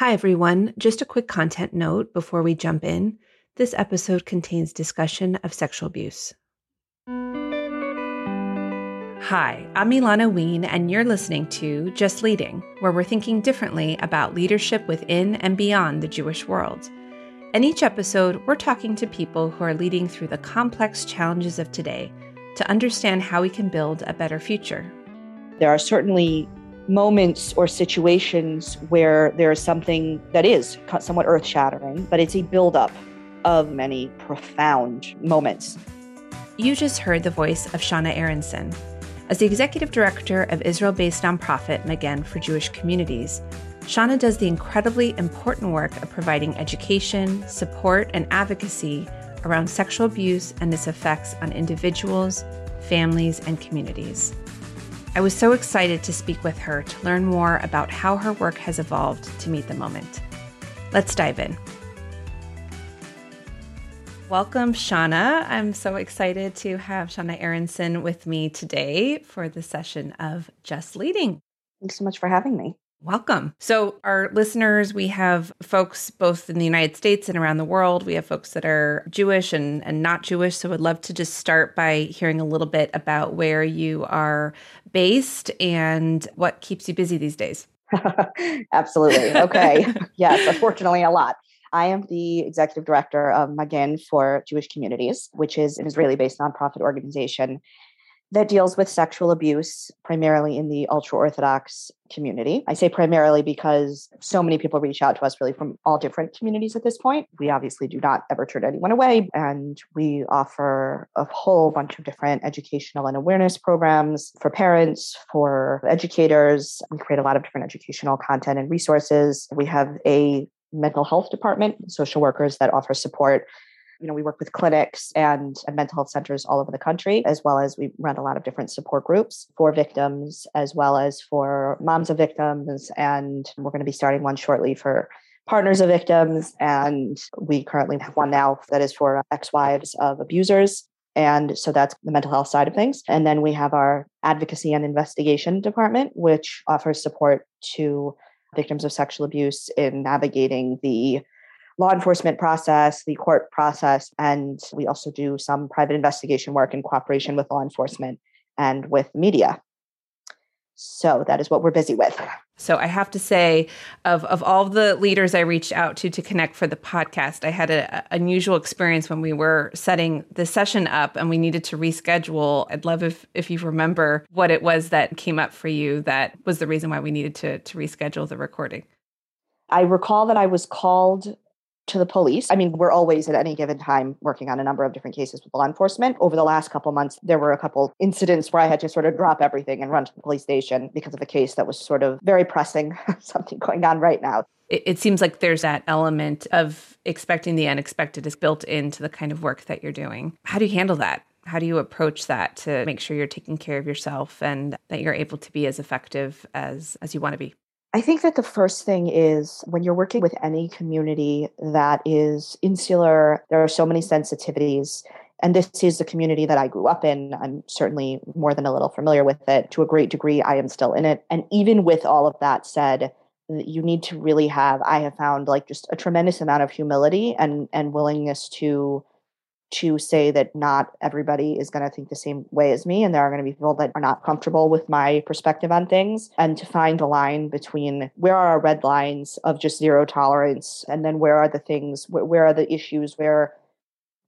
Hi, everyone. Just a quick content note before we jump in. This episode contains discussion of sexual abuse. Hi, I'm Elana Wien, and you're listening to Just Leading, where we're thinking differently about leadership within and beyond the Jewish world. In each episode, we're talking to people who are leading through the complex challenges of today to understand how we can build a better future. There are certainly moments or situations where there is something that is somewhat earth shattering, but it's a buildup of many profound moments. You just heard the voice of Shauna Aaronson. As the executive director of Israel based nonprofit Magen for Jewish Communities, Shauna does the incredibly important work of providing education, support, and advocacy around sexual abuse and its effects on individuals, families, and communities. I was so excited to speak with her to learn more about how her work has evolved to meet the moment. Let's dive in. Welcome, Shauna. I'm so excited to have Shauna Aaronson with me today for the session of Just Leading. Thanks so much for having me. Welcome. So, our listeners, we have folks both in the United States and around the world. We have folks that are Jewish and, and not Jewish. So, I'd love to just start by hearing a little bit about where you are based and what keeps you busy these days. Absolutely. Okay. yes, unfortunately, a lot. I am the executive director of Magen for Jewish Communities, which is an Israeli based nonprofit organization that deals with sexual abuse primarily in the ultra Orthodox community. I say primarily because so many people reach out to us really from all different communities at this point. We obviously do not ever turn anyone away, and we offer a whole bunch of different educational and awareness programs for parents, for educators. We create a lot of different educational content and resources. We have a mental health department, social workers that offer support you know, we work with clinics and, and mental health centers all over the country, as well as we run a lot of different support groups for victims, as well as for moms of victims. And we're going to be starting one shortly for partners of victims. And we currently have one now that is for ex wives of abusers. And so that's the mental health side of things. And then we have our advocacy and investigation department, which offers support to victims of sexual abuse in navigating the law enforcement process, the court process, and we also do some private investigation work in cooperation with law enforcement and with media. So that is what we're busy with. So I have to say, of of all the leaders I reached out to to connect for the podcast, I had an unusual experience when we were setting the session up and we needed to reschedule. I'd love if if you remember what it was that came up for you that was the reason why we needed to to reschedule the recording. I recall that I was called to the police. I mean, we're always at any given time working on a number of different cases with law enforcement. Over the last couple months, there were a couple incidents where I had to sort of drop everything and run to the police station because of a case that was sort of very pressing, something going on right now. It, it seems like there's that element of expecting the unexpected is built into the kind of work that you're doing. How do you handle that? How do you approach that to make sure you're taking care of yourself and that you're able to be as effective as as you want to be? I think that the first thing is when you're working with any community that is insular, there are so many sensitivities. And this is the community that I grew up in. I'm certainly more than a little familiar with it. To a great degree, I am still in it. And even with all of that said, you need to really have, I have found like just a tremendous amount of humility and and willingness to to say that not everybody is going to think the same way as me and there are going to be people that are not comfortable with my perspective on things. And to find a line between where are our red lines of just zero tolerance and then where are the things where, where are the issues where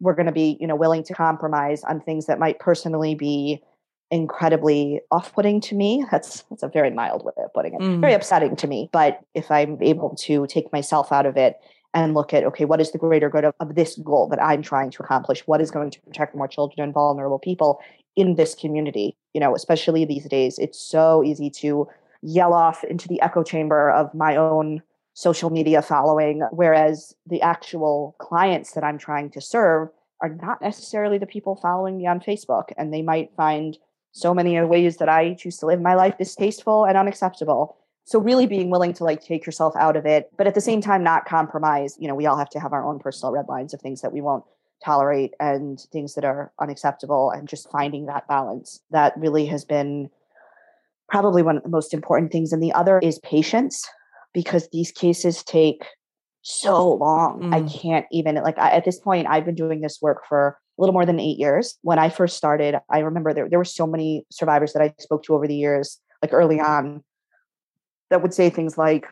we're going to be you know willing to compromise on things that might personally be incredibly off-putting to me. That's that's a very mild way of putting it. Mm. very upsetting to me. But if i'm able to take myself out of it and look at okay what is the greater good of, of this goal that i'm trying to accomplish? What is going to protect more children and vulnerable people in this community? You know especially these days it's so easy to yell off into the echo chamber of my own social media following whereas the actual clients that i'm trying to serve are not necessarily the people following me on facebook and they might find so many ways that i choose to live my life distasteful and unacceptable so really being willing to like take yourself out of it but at the same time not compromise you know we all have to have our own personal red lines of things that we won't tolerate and things that are unacceptable and just finding that balance that really has been probably one of the most important things and the other is patience because these cases take so long. Mm. I can't even like I, at this point I've been doing this work for a little more than 8 years. When I first started, I remember there there were so many survivors that I spoke to over the years like early on that would say things like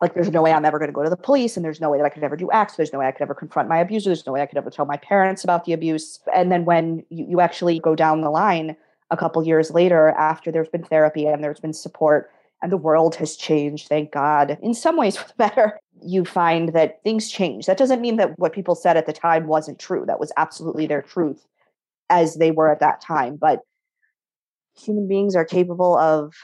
like there's no way I'm ever going to go to the police and there's no way that I could ever do X. There's no way I could ever confront my abuser. There's no way I could ever tell my parents about the abuse. And then when you, you actually go down the line a couple years later after there's been therapy and there's been support and the world has changed, thank God, in some ways for the better, you find that things change. That doesn't mean that what people said at the time wasn't true. That was absolutely their truth as they were at that time. But human beings are capable of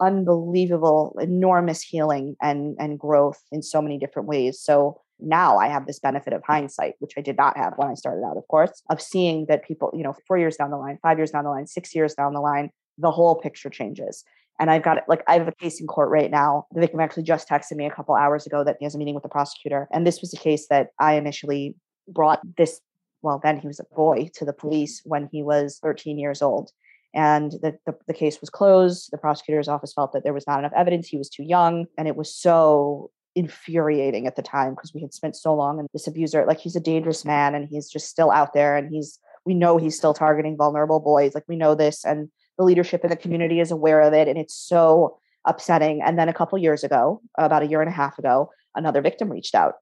unbelievable, enormous healing and and growth in so many different ways. So now I have this benefit of hindsight, which I did not have when I started out, of course, of seeing that people, you know, four years down the line, five years down the line, six years down the line, the whole picture changes. And I've got like I have a case in court right now. The victim actually just texted me a couple hours ago that he has a meeting with the prosecutor. And this was a case that I initially brought this, well, then he was a boy to the police when he was 13 years old and the, the, case was closed. The prosecutor's office felt that there was not enough evidence. He was too young. And it was so infuriating at the time because we had spent so long and this abuser, like he's a dangerous man and he's just still out there and he's, we know he's still targeting vulnerable boys. Like we know this and the leadership in the community is aware of it. And it's so upsetting. And then a couple years ago, about a year and a half ago, another victim reached out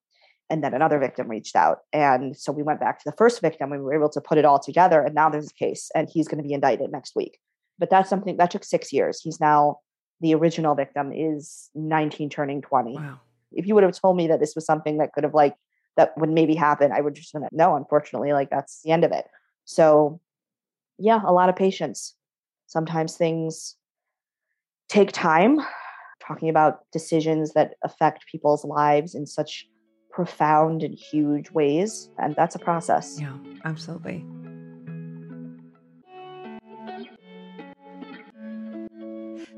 and then another victim reached out. And so we went back to the first victim and we were able to put it all together and now there's a case and he's going to be indicted next week. But that's something that took six years. He's now the original victim is 19 turning 20 wow. if you would have told me that this was something that could have like that would maybe happen i would just been no unfortunately like that's the end of it. So yeah a lot of patience. Sometimes things take time. Talking about decisions that affect people's lives in such profound and huge ways. And that's a process. Yeah, absolutely.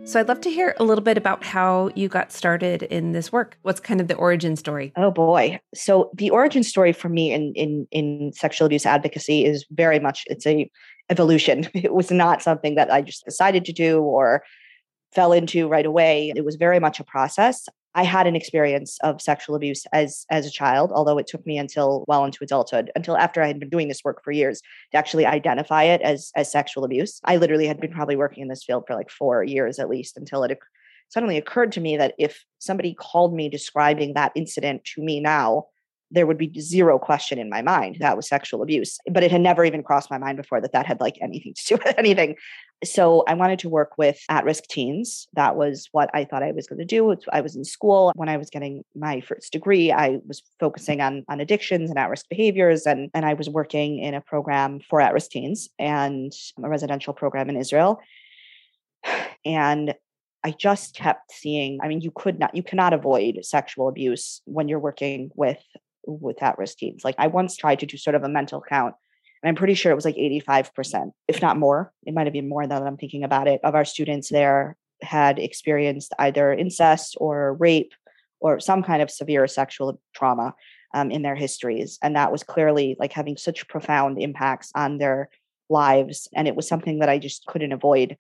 So I'd love to hear a little bit about how you got started in this work. What's kind of the origin story? Oh boy. So the origin story for me in in in sexual abuse advocacy is very much it's a evolution. It was not something that I just decided to do or fell into right away. It was very much a process. I had an experience of sexual abuse as as a child, although it took me until well into adulthood, until after I had been doing this work for years to actually identify it as as sexual abuse. I literally had been probably working in this field for like 4 years at least until it suddenly occurred to me that if somebody called me describing that incident to me now, there would be zero question in my mind that was sexual abuse but it had never even crossed my mind before that that had like anything to do with anything. So i wanted to work with at-risk teens. That was what i thought i was going to do i was in school. When i was getting my first degree i was focusing on on addictions and at-risk behaviors and and i was working in a program for at-risk teens and a residential program in israel. And I just kept seeing, I mean, you could not, you cannot avoid sexual abuse when you're working with with at-risk teens. Like I once tried to do sort of a mental count, and I'm pretty sure it was like 85%, if not more. It might have been more that I'm thinking about it. Of our students there had experienced either incest or rape or some kind of severe sexual trauma um, in their histories, and that was clearly like having such profound impacts on their lives. And it was something that I just couldn't avoid.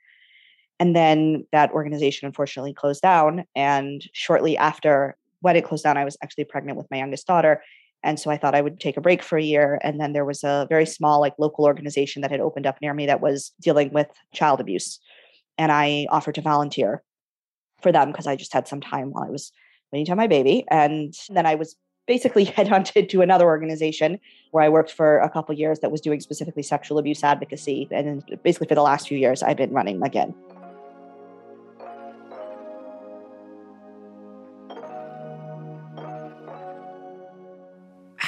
And then that organization unfortunately closed down. And shortly after when it closed down, I was actually pregnant with my youngest daughter. And so I thought I would take a break for a year. And then there was a very small, like local organization that had opened up near me that was dealing with child abuse. And I offered to volunteer for them because I just had some time while I was waiting to have my baby. And then I was basically headhunted to another organization where I worked for a couple years that was doing specifically sexual abuse advocacy. And basically for the last few years, I've been running again.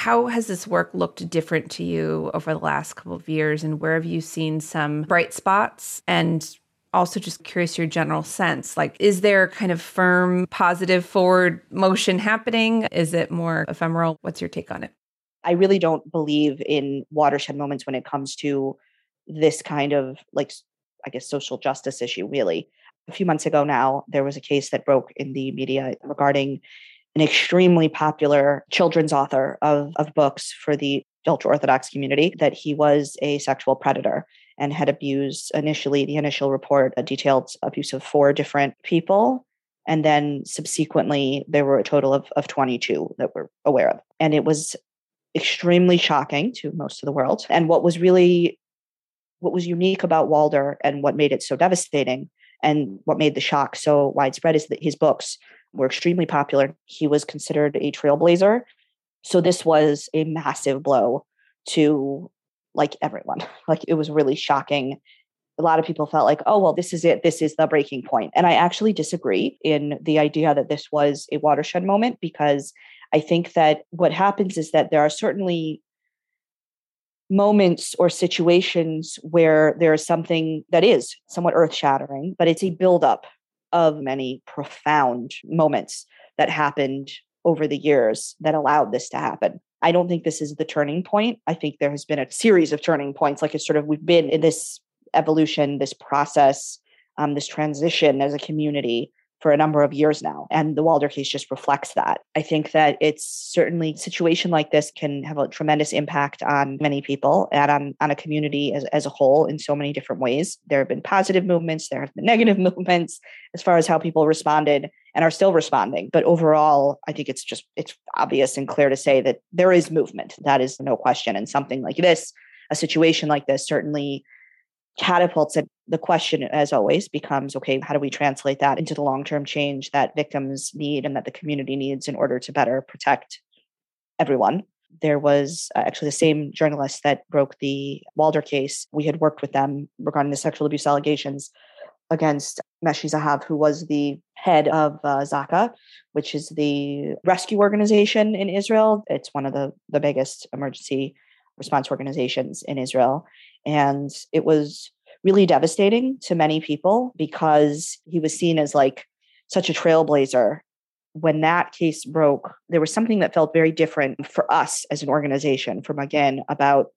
How has this work looked different to you over the last couple of years? And where have you seen some bright spots? And also just curious your general sense. Like is there kind of firm positive forward motion happening? Is it more ephemeral? What's your take on it? I really don't believe in watershed moments when it comes to this kind of like i guess social justice issue really. A few months ago now there was a case that broke in the media regarding an extremely popular children's author of, of books for the ultra Orthodox community, that he was a sexual predator and had abused initially, the initial report detailed abuse of four different people. And then subsequently, there were a total of, of 22 that we're aware of. And it was extremely shocking to most of the world. And what was really what was unique about Walder and what made it so devastating and what made the shock so widespread is that his books were extremely popular. He was considered a trailblazer. So this was a massive blow to like everyone. Like it was really shocking. A lot of people felt like, oh, well, this is it. This is the breaking point. And I actually disagree in the idea that this was a watershed moment because I think that what happens is that there are certainly moments or situations where there is something that is somewhat earth shattering, but it's a buildup of many profound moments that happened over the years that allowed this to happen. I don't think this is the turning point. I think there has been a series of turning points. Like it's sort of, we've been in this evolution, this process, um, this transition as a community for a number of years now. And the Walder case just reflects that. I think that it's certainly situation like this can have a tremendous impact on many people and on, on a community as, as a whole in so many different ways. There have been positive movements, there have been negative movements as far as how people responded and are still responding. But overall, I think it's just it's obvious and clear to say that there is movement. That is no question. And something like this, a situation like this certainly catapults it. The question, as always, becomes okay, how do we translate that into the long term change that victims need and that the community needs in order to better protect everyone? There was uh, actually the same journalist that broke the Walder case. We had worked with them regarding the sexual abuse allegations against Meshi Zahav, who was the head of uh, Zaka, which is the rescue organization in Israel. It's one of the, the biggest emergency response organizations in Israel. And it was really devastating to many people because he was seen as like such a trailblazer. When that case broke, there was something that felt very different for us as an organization from again about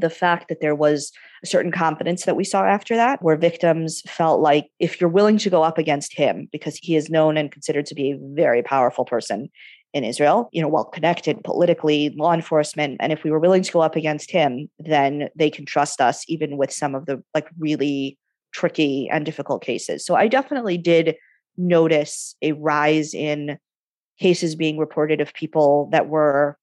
the fact that there was a certain confidence that we saw after that, where victims felt like if you're willing to go up against him, because he is known and considered to be a very powerful person in Israel, you know, well connected politically, law enforcement. And if we were willing to go up against him, then they can trust us, even with some of the like really tricky and difficult cases. So I definitely did notice a rise in cases being reported of people that were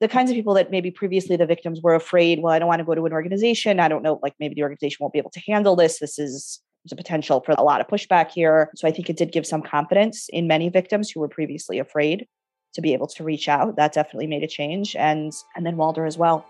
the kinds of people that maybe previously the victims were afraid, well, I don't want to go to an organization. I don't know, like maybe the organization won't be able to handle this. This is there's a potential for a lot of pushback here. So I think it did give some confidence in many victims who were previously afraid to be able to reach out. That definitely made a change. And and then Walder as well.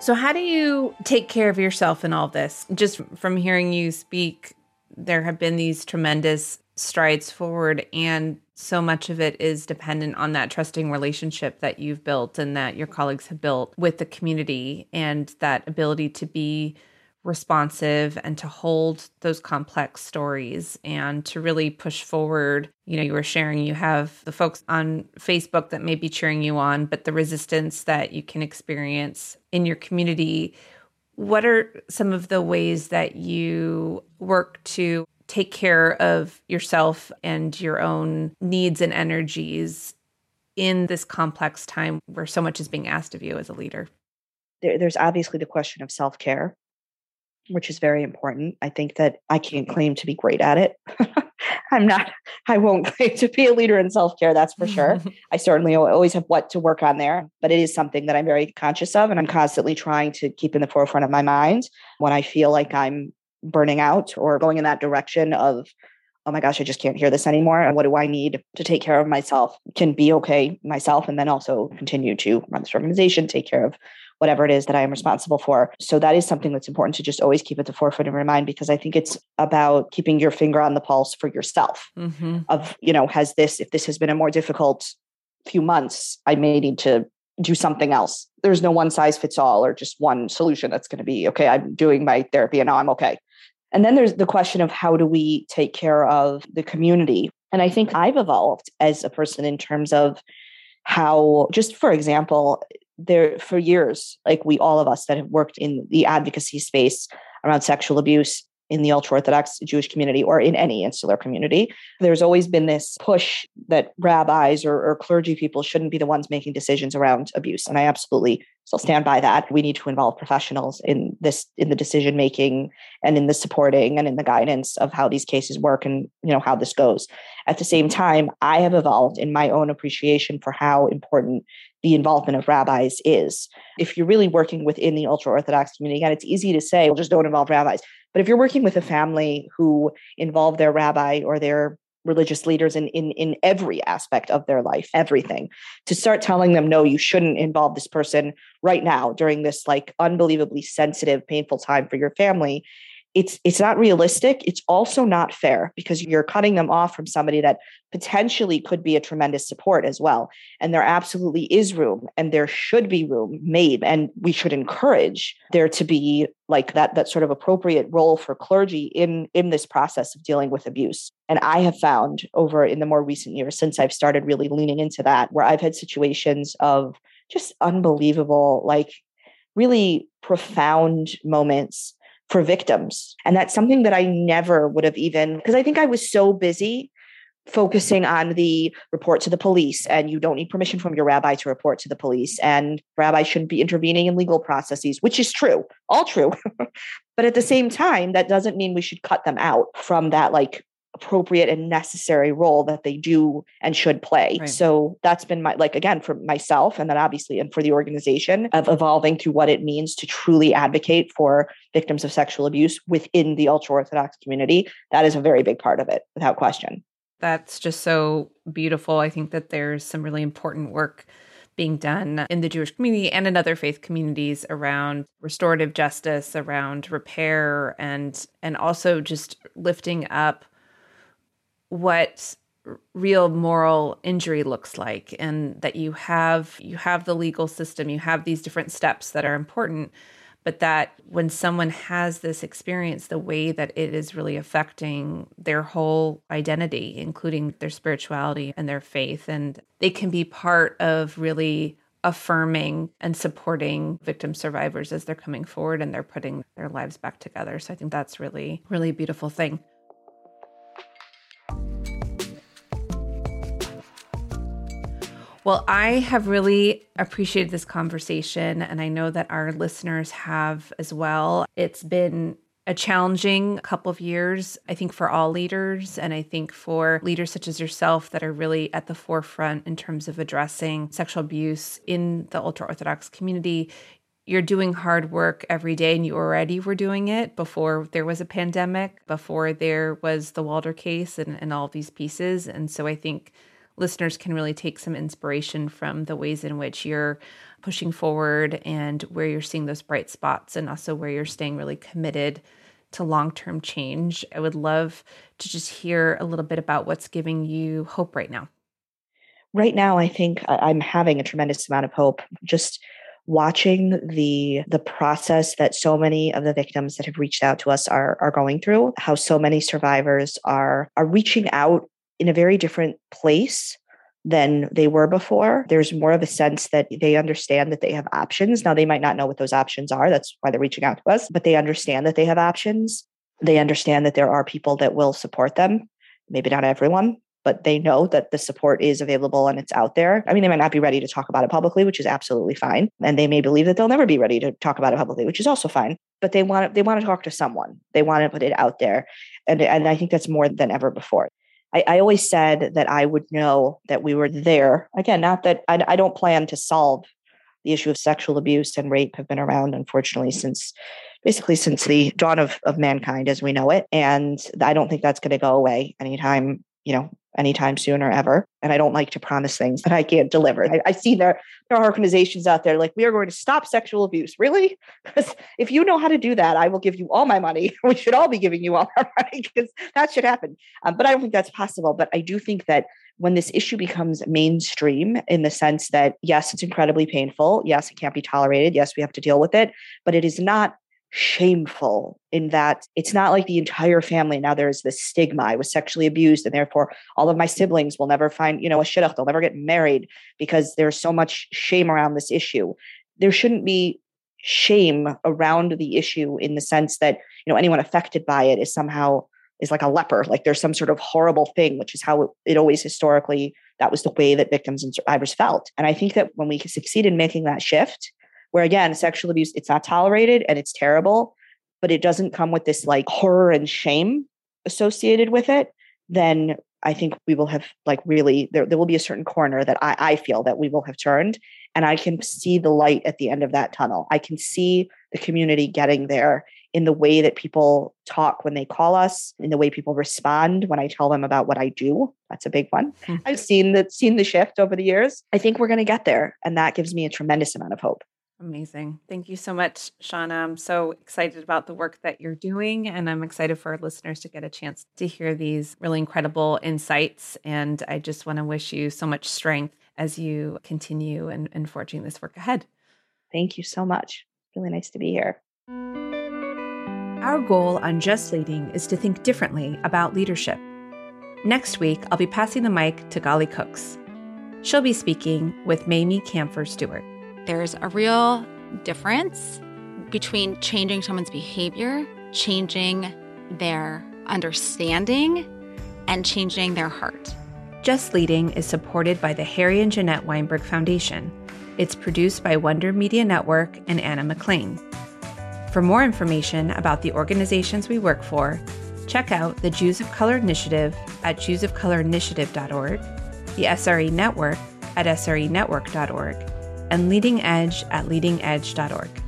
So how do you take care of yourself in all this? Just from hearing you speak, there have been these tremendous strides forward and so much of it is dependent on that trusting relationship that you've built and that your colleagues have built with the community and that ability to be responsive and to hold those complex stories and to really push forward. You know, you were sharing you have the folks on Facebook that may be cheering you on, but the resistance that you can experience in your community. What are some of the ways that you work to take care of yourself and your own needs and energies in this complex time where so much is being asked of you as a leader? There, there's obviously the question of self care which is very important. I think that I can't mm-hmm. claim to be great at it. I'm not, I won't claim to be a leader in self care, that's for sure. I certainly always have what to work on there, but it is something that I'm very conscious of. And I'm constantly trying to keep in the forefront of my mind when I feel like I'm burning out or going in that direction of, oh my gosh, I just can't hear this anymore. And what do I need to take care of myself? Can be okay myself and then also continue to run this organization, take care of whatever it is that I am responsible for. So that is something that's important to just always keep at the forefront of your mind because I think it's about keeping your finger on the pulse for yourself mm-hmm. of, you know, has this, if this has been a more difficult few months, I may need to do something else. There's no one size fits all or just one solution that's going to be, okay, I'm doing my therapy and now I'm okay. And then there's the question of how do we take care of the community? And I think I've evolved as a person in terms of how, just for example, there for years, like we all of us that have worked in the advocacy space around sexual abuse in the ultra Orthodox Jewish community or in any insular community, there's always been this push that rabbis or, or, clergy people shouldn't be the ones making decisions around abuse. And I absolutely still stand by that. We need to involve professionals in this, in the decision making and in the supporting and in the guidance of how these cases work and you know how this goes. At the same time, I have evolved in my own appreciation for how important the involvement of rabbis is. If you're really working within the ultra Orthodox community, again, it's easy to say, well, just don't involve rabbis. But if you're working with a family who involve their rabbi or their religious leaders in, in in every aspect of their life everything to start telling them no you shouldn't involve this person right now during this like unbelievably sensitive painful time for your family it's it's not realistic. It's also not fair because you're cutting them off from somebody that potentially could be a tremendous support as well. And there absolutely is room and there should be room made and we should encourage there to be like that that sort of appropriate role for clergy in in this process of dealing with abuse. And i have found over in the more recent years since i've started really leaning into that where i've had situations of just unbelievable like really profound moments for victims. And that's something that I never would have even, because I think I was so busy focusing on the report to the police and you don't need permission from your rabbi to report to the police and rabbi shouldn't be intervening in legal processes which is true all true but at the same time that doesn't mean we should cut them out from that like appropriate and necessary role that they do and should play. Right. So that's been my like again for myself and then obviously and for the organization of evolving through what it means to truly advocate for victims of sexual abuse within the ultra orthodox community. That is a very big part of it without question. That's just so beautiful. I think that there's some really important work being done in the Jewish community and in other faith communities around restorative justice, around repair and and also just lifting up what real moral injury looks like and that you have you have the legal system you have these different steps that are important but that when someone has this experience the way that it is really affecting their whole identity including their spirituality and their faith and they can be part of really affirming and supporting victim survivors as they're coming forward and they're putting their lives back together. So i think that's really really beautiful thing Well, I have really appreciated this conversation, and I know that our listeners have as well. It's been a challenging couple of years, I think, for all leaders. And I think for leaders such as yourself that are really at the forefront in terms of addressing sexual abuse in the ultra Orthodox community. You're doing hard work every day, and you already were doing it before there was a pandemic, before there was the Walder case, and, and all these pieces. And so I think listeners can really take some inspiration from the ways in which you're pushing forward and where you're seeing those bright spots and also where you're staying really committed to long term change. I would love to just hear a little bit about what's giving you hope right now. Right now, I think I'm having a tremendous amount of hope. Just watching the the process that so many of the victims that have reached out to us are are going through how so many survivors are are reaching out in a very different place than they were before. There's more of a sense that they understand that they have options. Now, they might not know what those options are. That's why they're reaching out to us, but they understand that they have options. They understand that there are people that will support them. Maybe not everyone, but they know that the support is available and it's out there. I mean, they might not be ready to talk about it publicly, which is absolutely fine. And they may believe that they'll never be ready to talk about it publicly, which is also fine. But they want they want to talk to someone. They want to put it out there. And, and I think that's more than ever before. I, I, always said that I would know that we were there. Again, not that I, I don't plan to solve the issue of sexual abuse and rape have been around, unfortunately, since basically since the dawn of, of mankind as we know it. And I don't think that's going to go away anytime, you know, anytime soon or ever. And I don't like to promise things that I can't deliver. I, I see there, there are organizations out there like, we are going to stop sexual abuse. Really? Because if you know how to do that, I will give you all my money. We should all be giving you all our money because that should happen. Um, but I don't think that's possible. But I do think that when this issue becomes mainstream in the sense that, yes, it's incredibly painful. Yes, it can't be tolerated. Yes, we have to deal with it. But it is not shameful in that it's not like the entire family now there's this stigma i was sexually abused and therefore all of my siblings will never find you know a shidduch they'll never get married because there's so much shame around this issue. There shouldn't be shame around the issue in the sense that you know anyone affected by it is somehow is like a leper like there's some sort of horrible thing which is how it, it always historically that was the way that victims and survivors felt. And i think that when we succeed in making that shift where again, sexual abuse, it's not tolerated and it's terrible, but it doesn't come with this like horror and shame associated with it, then I think we will have like really there, there will be a certain corner that I, I feel that we will have turned and I can see the light at the end of that tunnel. I can see the community getting there in the way that people talk when they call us, in the way people respond when I tell them about what I do. That's a big one. Mm-hmm. I've seen the seen the shift over the years. I think we're going to get there and that gives me a tremendous amount of hope. Amazing. Thank you so much, Shauna. I'm so excited about the work that you're doing, and I'm excited for our listeners to get a chance to hear these really incredible insights. And I just want to wish you so much strength as you continue and, and forging this work ahead. Thank you so much. Really nice to be here. Our goal on Just Leading is to think differently about leadership. Next week, I'll be passing the mic to Gali Cooks. She'll be speaking with Mamie Kanfer Stewart. There's a real difference between changing someone's behavior, changing their understanding, and changing their heart. Just Leading is supported by the Harry and Jeanette Weinberg Foundation. It's produced by Wonder Media Network and Anna McLean. For more information about the organizations we work for, check out the Jews of Color Initiative at jewsofcolorinitiative.org, the SRE Network at srenetwork.org, and Leading Edge at leadingedge.org.